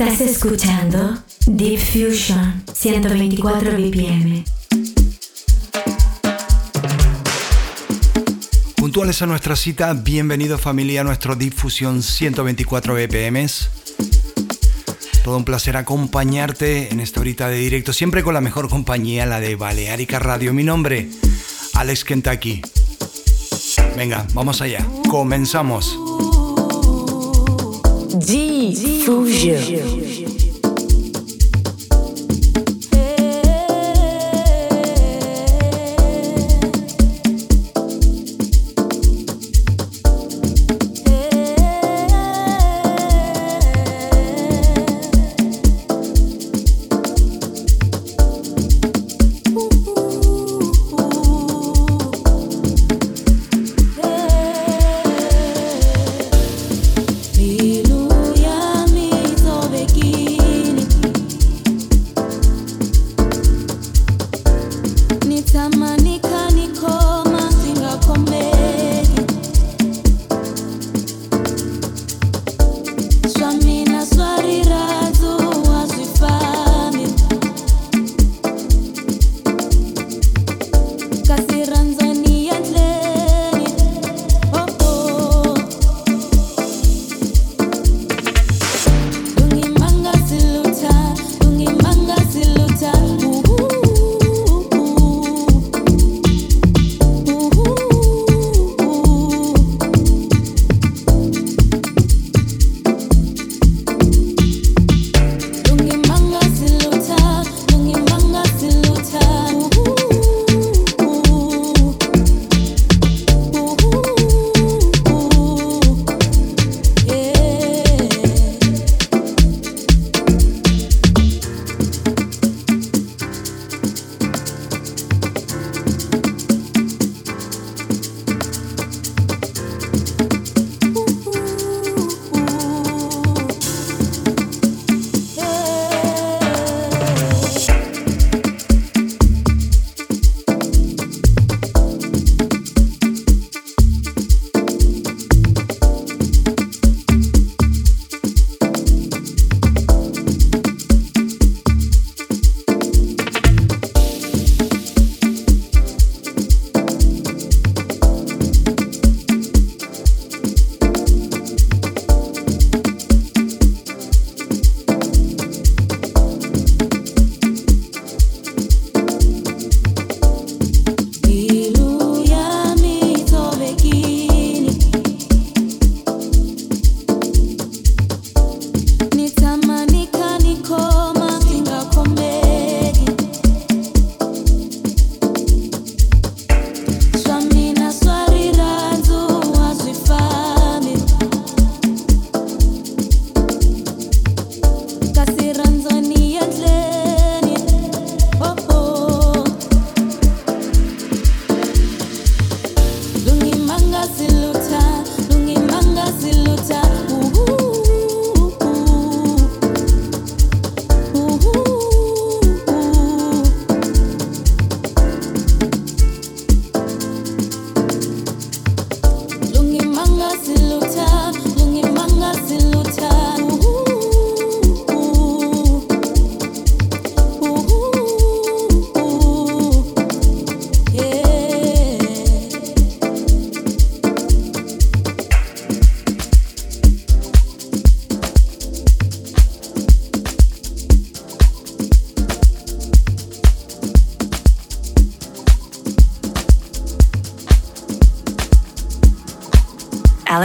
Estás escuchando Deep Fusion 124 BPM. Puntuales a nuestra cita, bienvenido familia a nuestro Deep Fusion 124 BPM. Todo un placer acompañarte en esta horita de directo, siempre con la mejor compañía, la de Balearica Radio. Mi nombre, Alex Kentucky. Venga, vamos allá. Comenzamos. Fusion.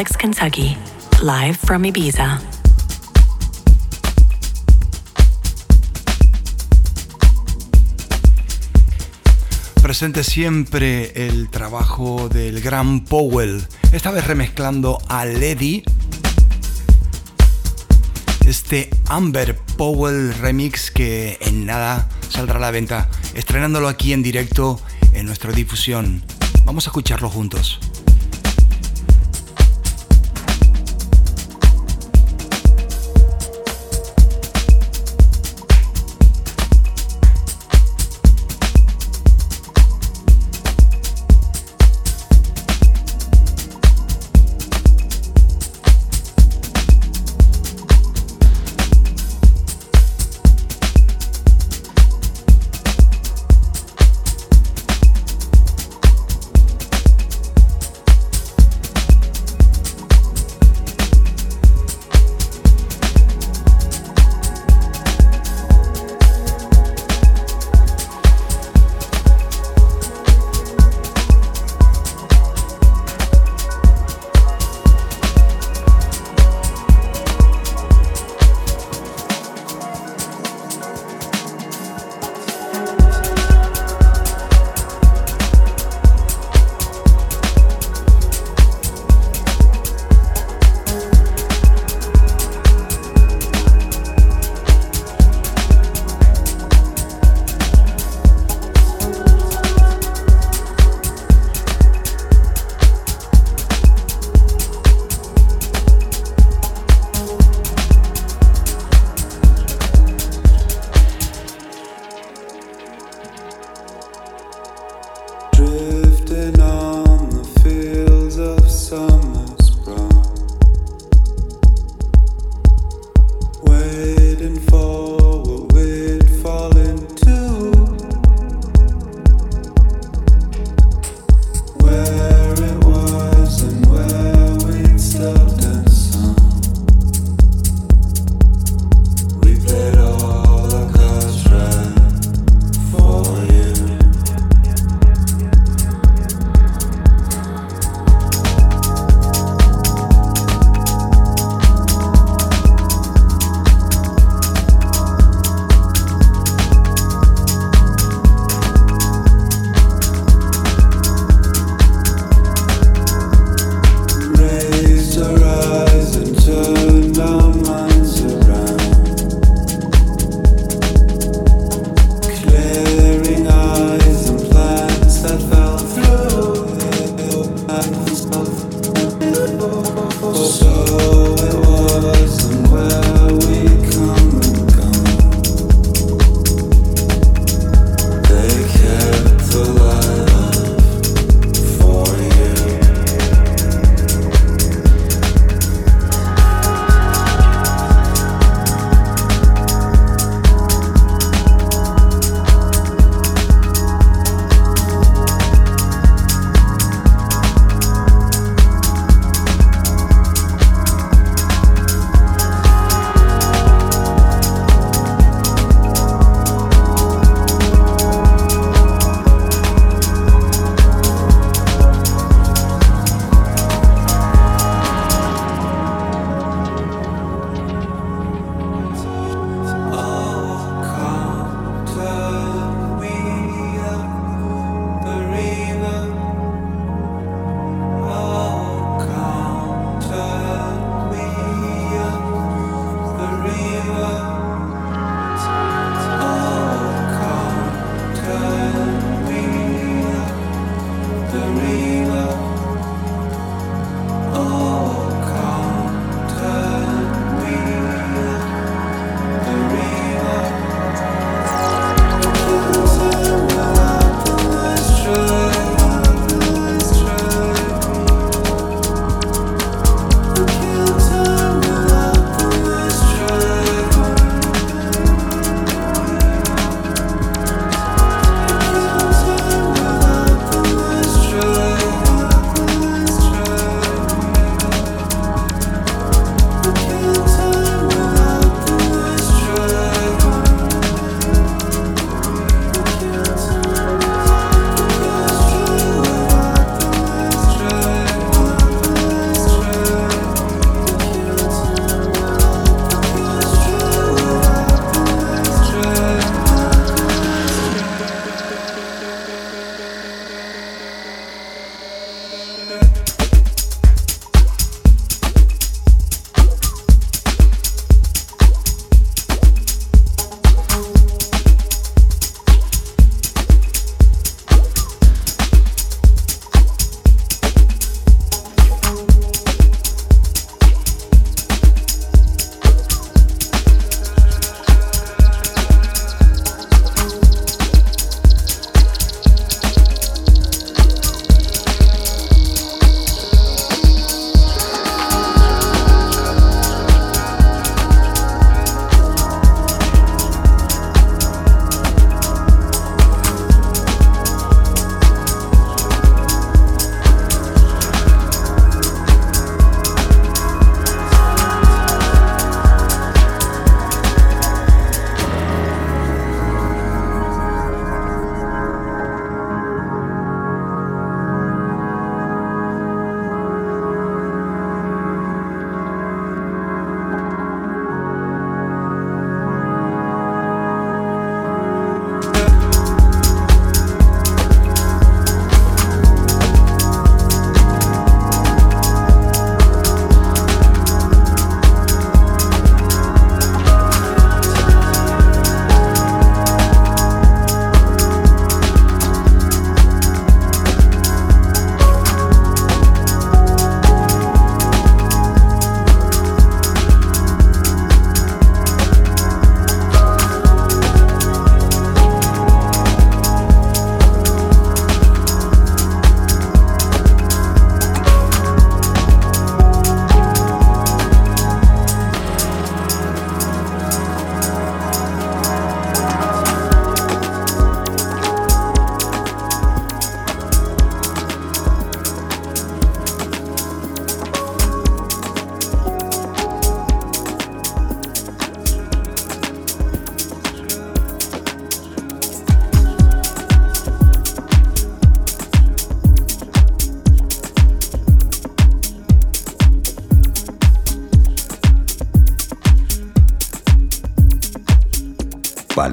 Kentucky, live from Ibiza. Presente siempre el trabajo del gran Powell, esta vez remezclando a Lady. Este Amber Powell remix que en nada saldrá a la venta, estrenándolo aquí en directo en nuestra difusión. Vamos a escucharlo juntos.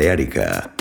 Balearica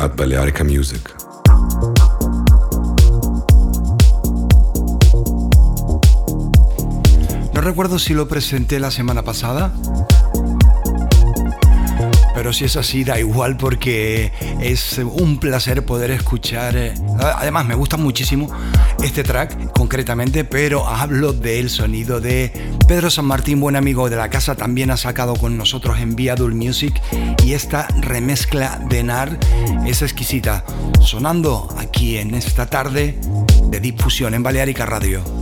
at Balearica Music. No recuerdo si lo presenté la semana pasada pero si es así, da igual porque es un placer poder escuchar. Eh, además, me gusta muchísimo este track concretamente, pero hablo del sonido de Pedro San Martín, buen amigo de la casa, también ha sacado con nosotros en Viadul Music y esta remezcla de NAR es exquisita, sonando aquí en esta tarde de difusión en Balearica Radio.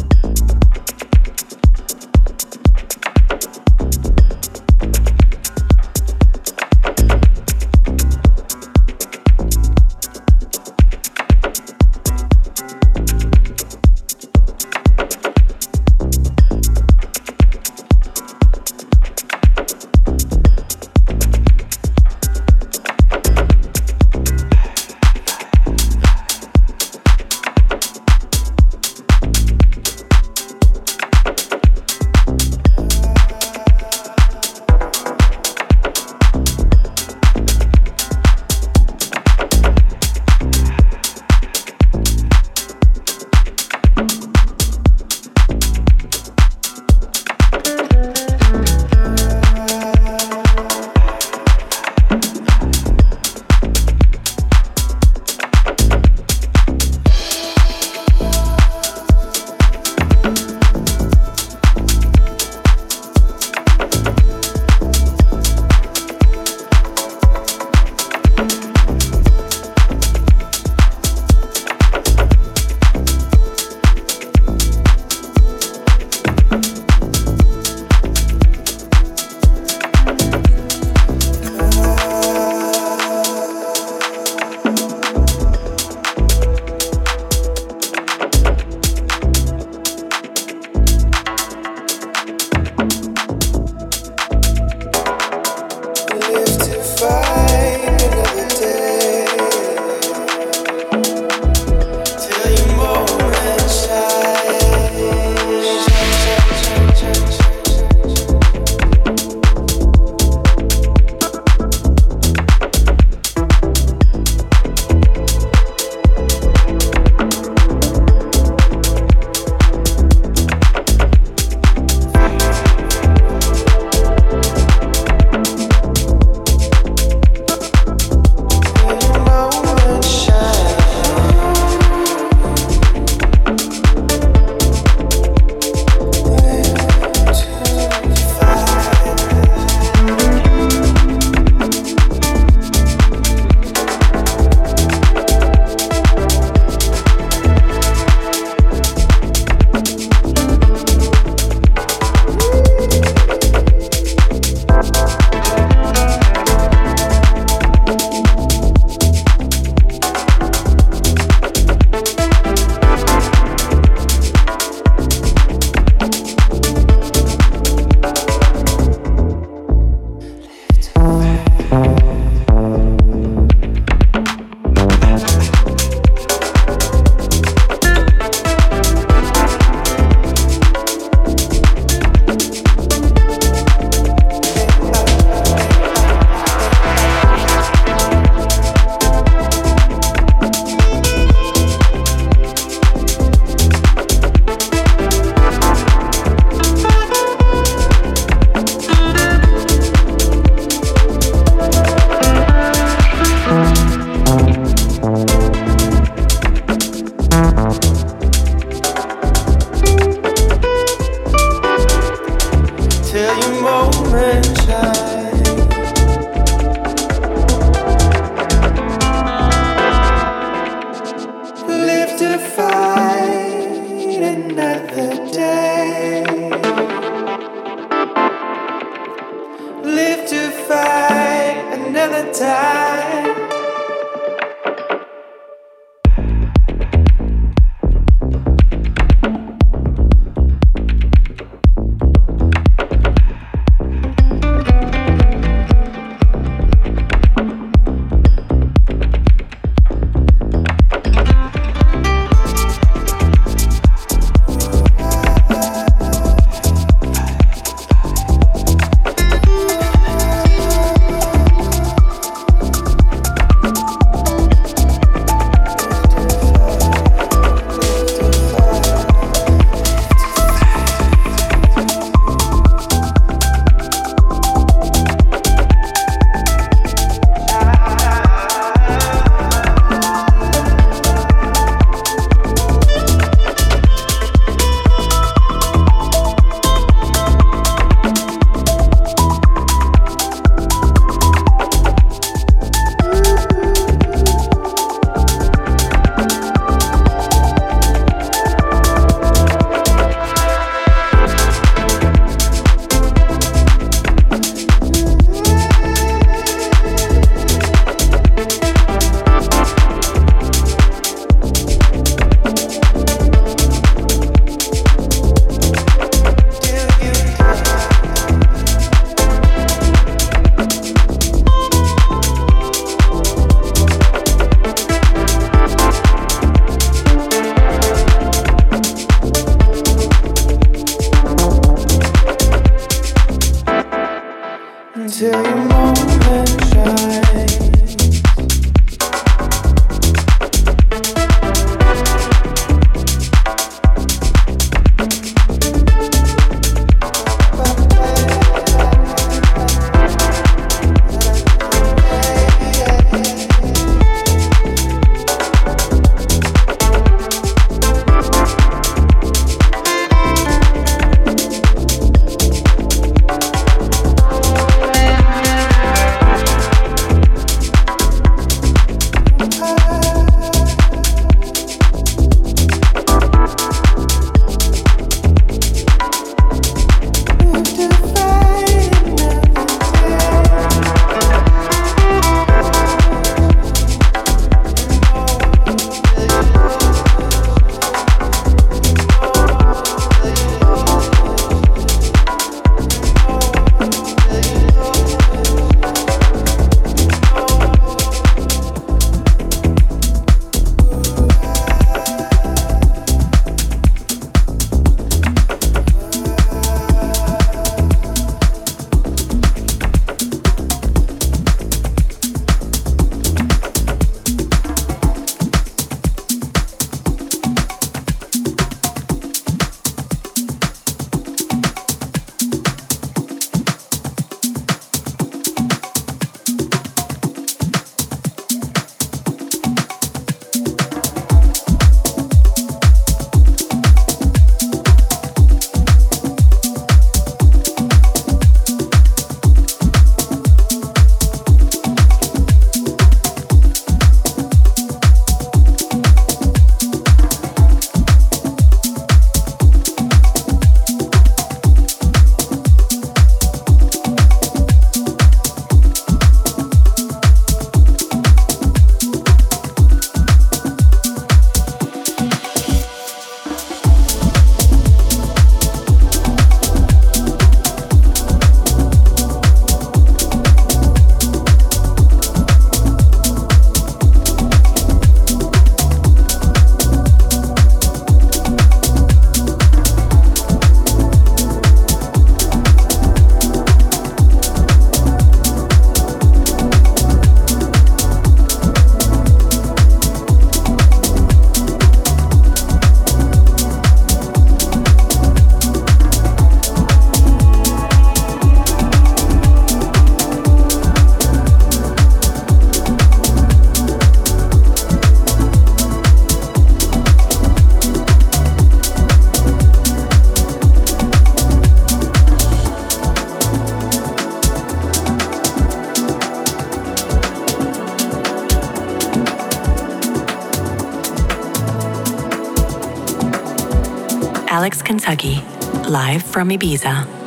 Alex Kentucky, live from Ibiza.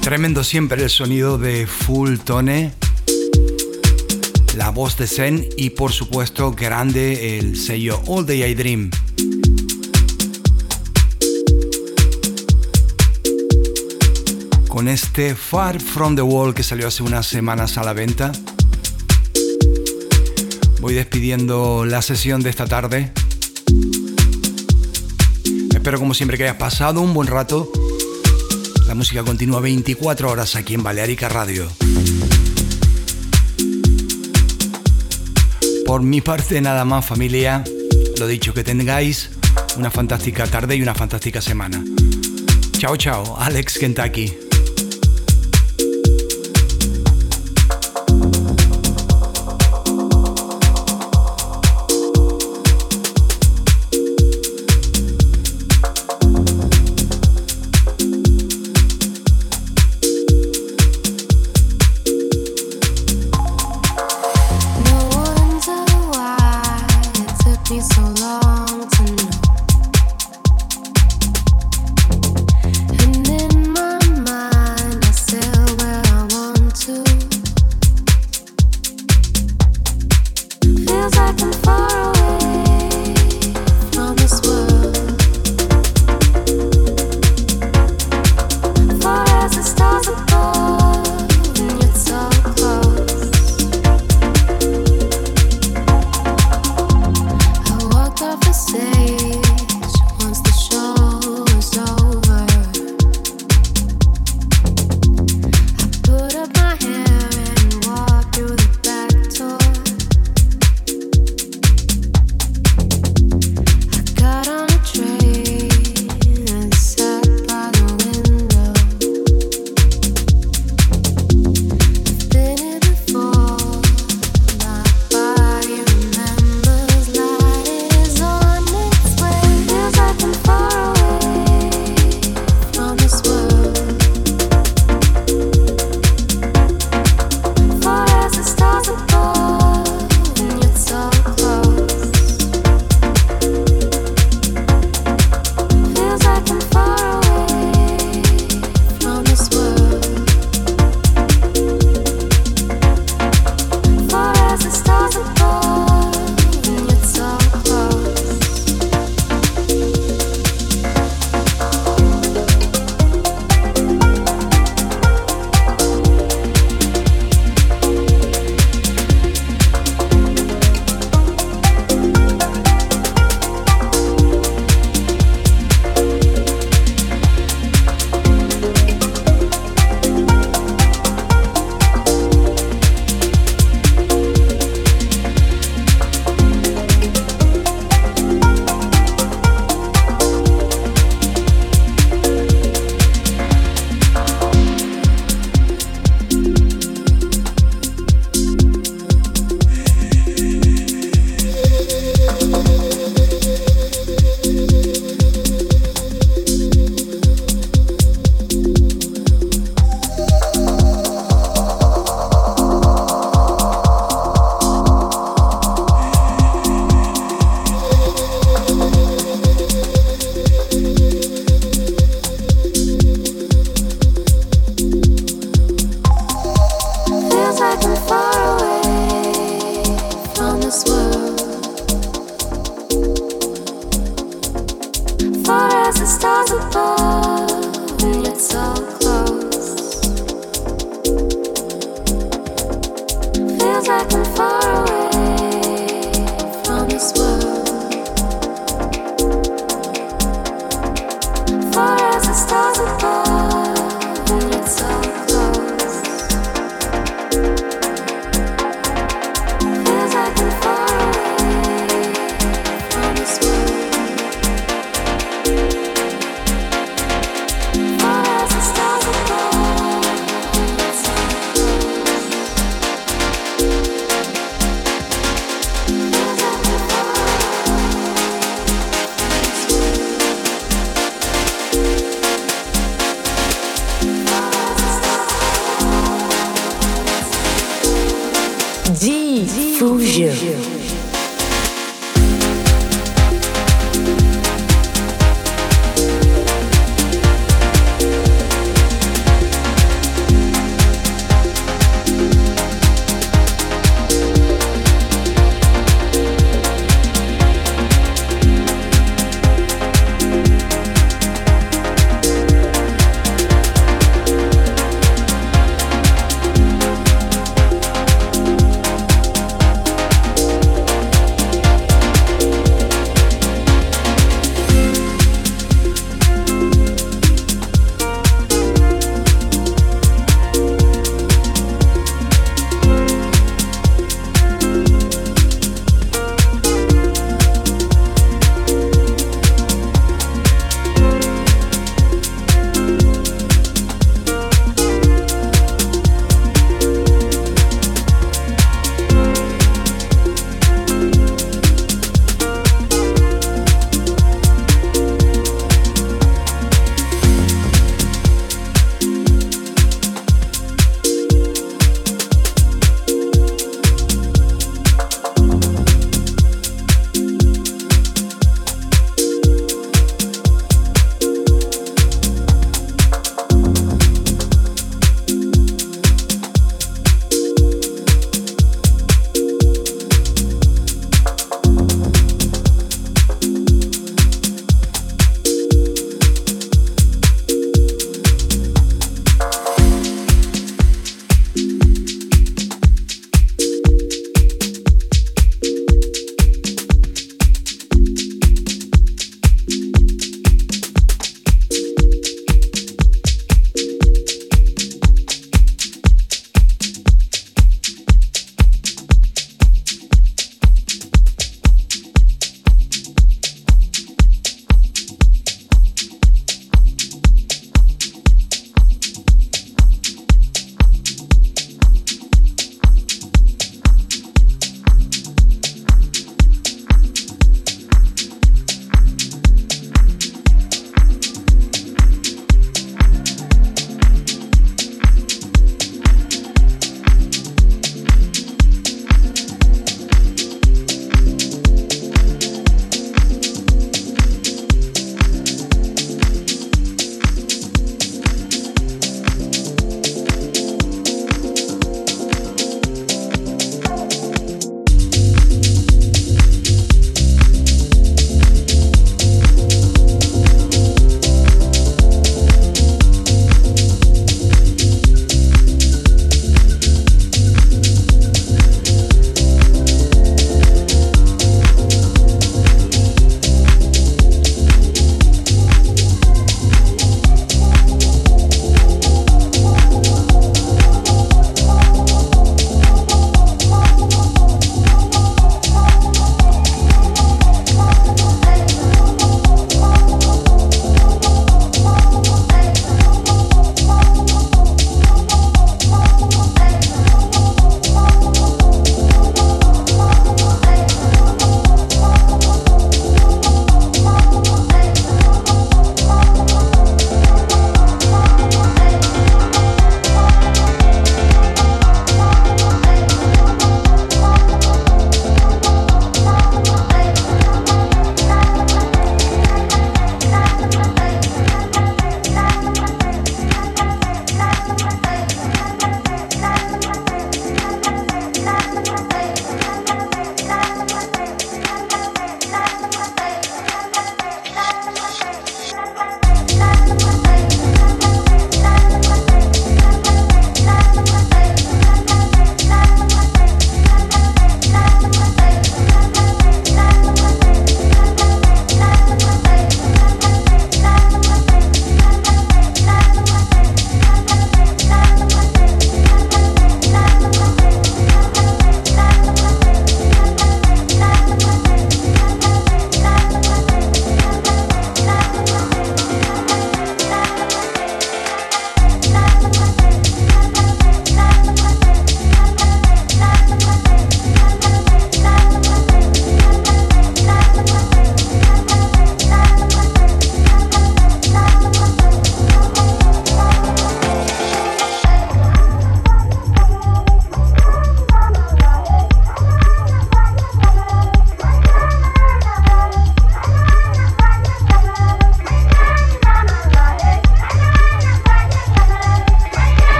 Tremendo siempre el sonido de Full Tone, la voz de Zen y por supuesto grande el sello All Day I Dream. Con este Far From the Wall que salió hace unas semanas a la venta. Voy despidiendo la sesión de esta tarde. Espero como siempre que hayas pasado un buen rato la música continúa 24 horas aquí en Balearica Radio. Por mi parte nada más familia, lo dicho que tengáis una fantástica tarde y una fantástica semana. Chao chao, Alex Kentucky.